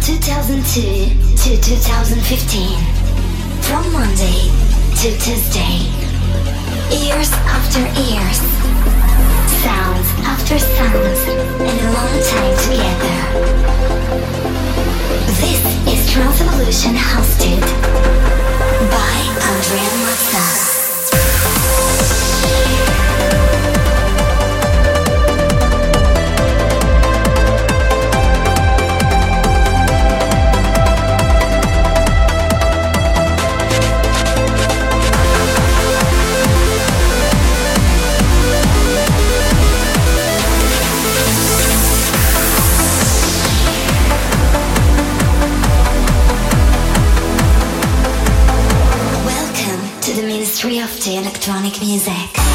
2002 to 2015. From Monday to Tuesday. Years after years. Sounds after sounds. And a long time together. This is Trance Evolution hosted by Andrea Mazza. electronic music.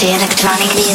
Electronic